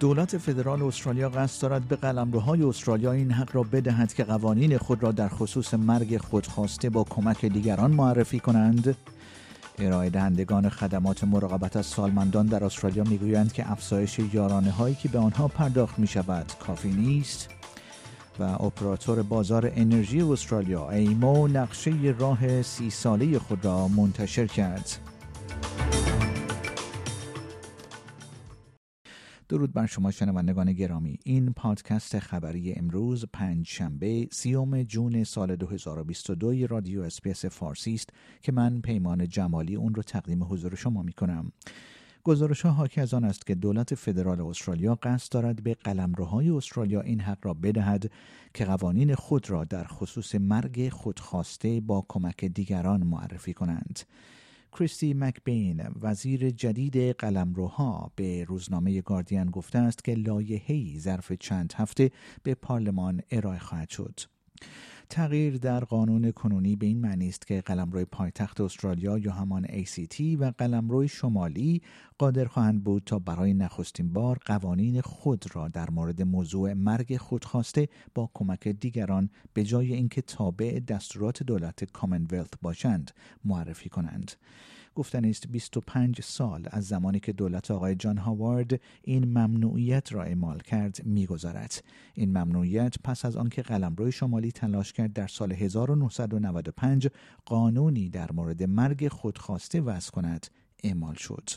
دولت فدرال استرالیا قصد دارد به قلمروهای استرالیا این حق را بدهد که قوانین خود را در خصوص مرگ خودخواسته با کمک دیگران معرفی کنند ارائه دهندگان خدمات مراقبت از سالمندان در استرالیا می‌گویند که افزایش یارانه هایی که به آنها پرداخت می شود کافی نیست و اپراتور بازار انرژی استرالیا AEMO نقشه راه سی ساله خود را منتشر کرد. درود بر شما شنوندگان گرامی این پادکست خبری امروز پنج شنبه سی‌ام June سال 2022 رادیو SBS فارسی است که من پیمان جمالی اون رو تقدیم حضور شما می کنم گزارش ها حاکی از آن است که دولت فدرال استرالیا قصد دارد به قلمروهای استرالیا این حق را بدهد که قوانین خود را در خصوص مرگ خودخواسته با کمک دیگران معرفی کنند. کریستی مکبین وزیر جدید قلمروها به روزنامه گاردین گفته است که لایحه‌ای ظرف چند هفته به پارلمان ارائه خواهد شد. تغییر در قانون کنونی به این معنی است که قلمروی پایتخت استرالیا یا همان ACT و قلمروی شمالی قادر خواهند بود تا برای نخستین بار قوانین خود را در مورد موضوع مرگ خودخواسته با کمک دیگران به جای اینکه تابع دستورات دولت کامنولت باشند معرفی کنند. گفتن است 25 سال از زمانی که دولت آقای جان هاوارد این ممنوعیت را اعمال کرد میگذرد این ممنوعیت پس از آنکه قلمرو شمالی تلاش کرد در سال 1995 قانونی در مورد مرگ خودخواسته وضع کند اعمال شد.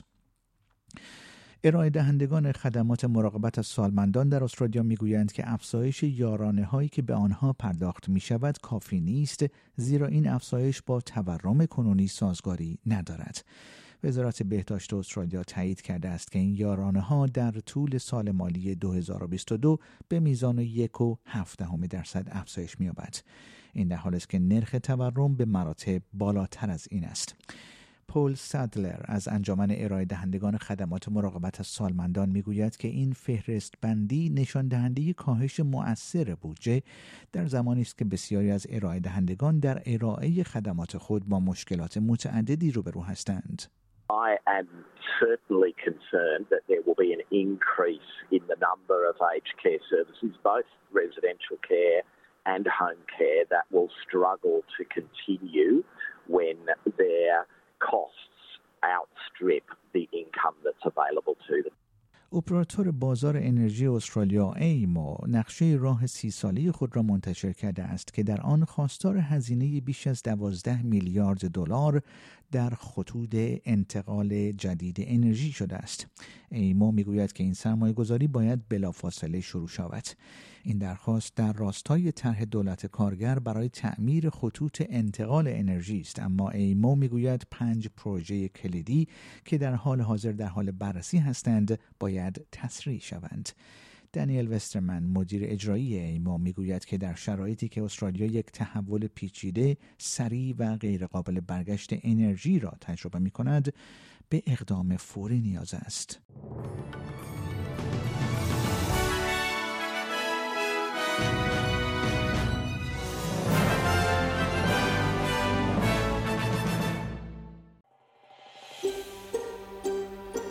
ارائه دهندگان خدمات مراقبت از سالمندان در استرالیا می‌گویند که افزایش یارانه هایی که به آنها پرداخت می شود کافی نیست زیرا این افزایش با تورم کنونی سازگاری ندارد. وزارت بهداشت استرالیا تایید کرده است که این یارانه ها در طول سال مالی 2022 به میزان یک و هفته درصد افزایش می‌یابد. این در حالی است که نرخ تورم به مراتب بالاتر از این است. پول سادلر از انجمن ارائه دهندگان خدمات مراقبت از سالمندان می‌گوید که این فهرست بندی نشان دهنده کاهش مؤثر بودجه در زمانی است که بسیاری از ارائه دهندگان در ارائه خدمات خود با مشکلات متعددی روبرو هستند. I am certainly concerned that there will be an increase in the number of aged care services, both residential care and home care, that will struggle to continue when their اپراتور بازار انرژی استرالیا ایمو نقشه راه سی ساله خود را منتشر کرده است که در آن خواستار هزینه بیش از 12 میلیارد دلار در خطوط انتقال جدید انرژی شده است. ایمو می‌گوید که این سرمایه گذاری باید بلافاصله شروع شود. این درخواست در راستای طرح دولت کارگر برای تعمیر خطوط انتقال انرژی است اما ایمو می‌گوید پنج پروژه کلیدی که در حال حاضر در حال بررسی هستند باید تسریع شوند. دانیل وسترمن مدیر اجرایی ایما می‌گوید که در شرایطی که استرالیا یک تحول پیچیده سریع و غیرقابل برگشت انرژی را تجربه می کند به اقدام فوری نیاز است.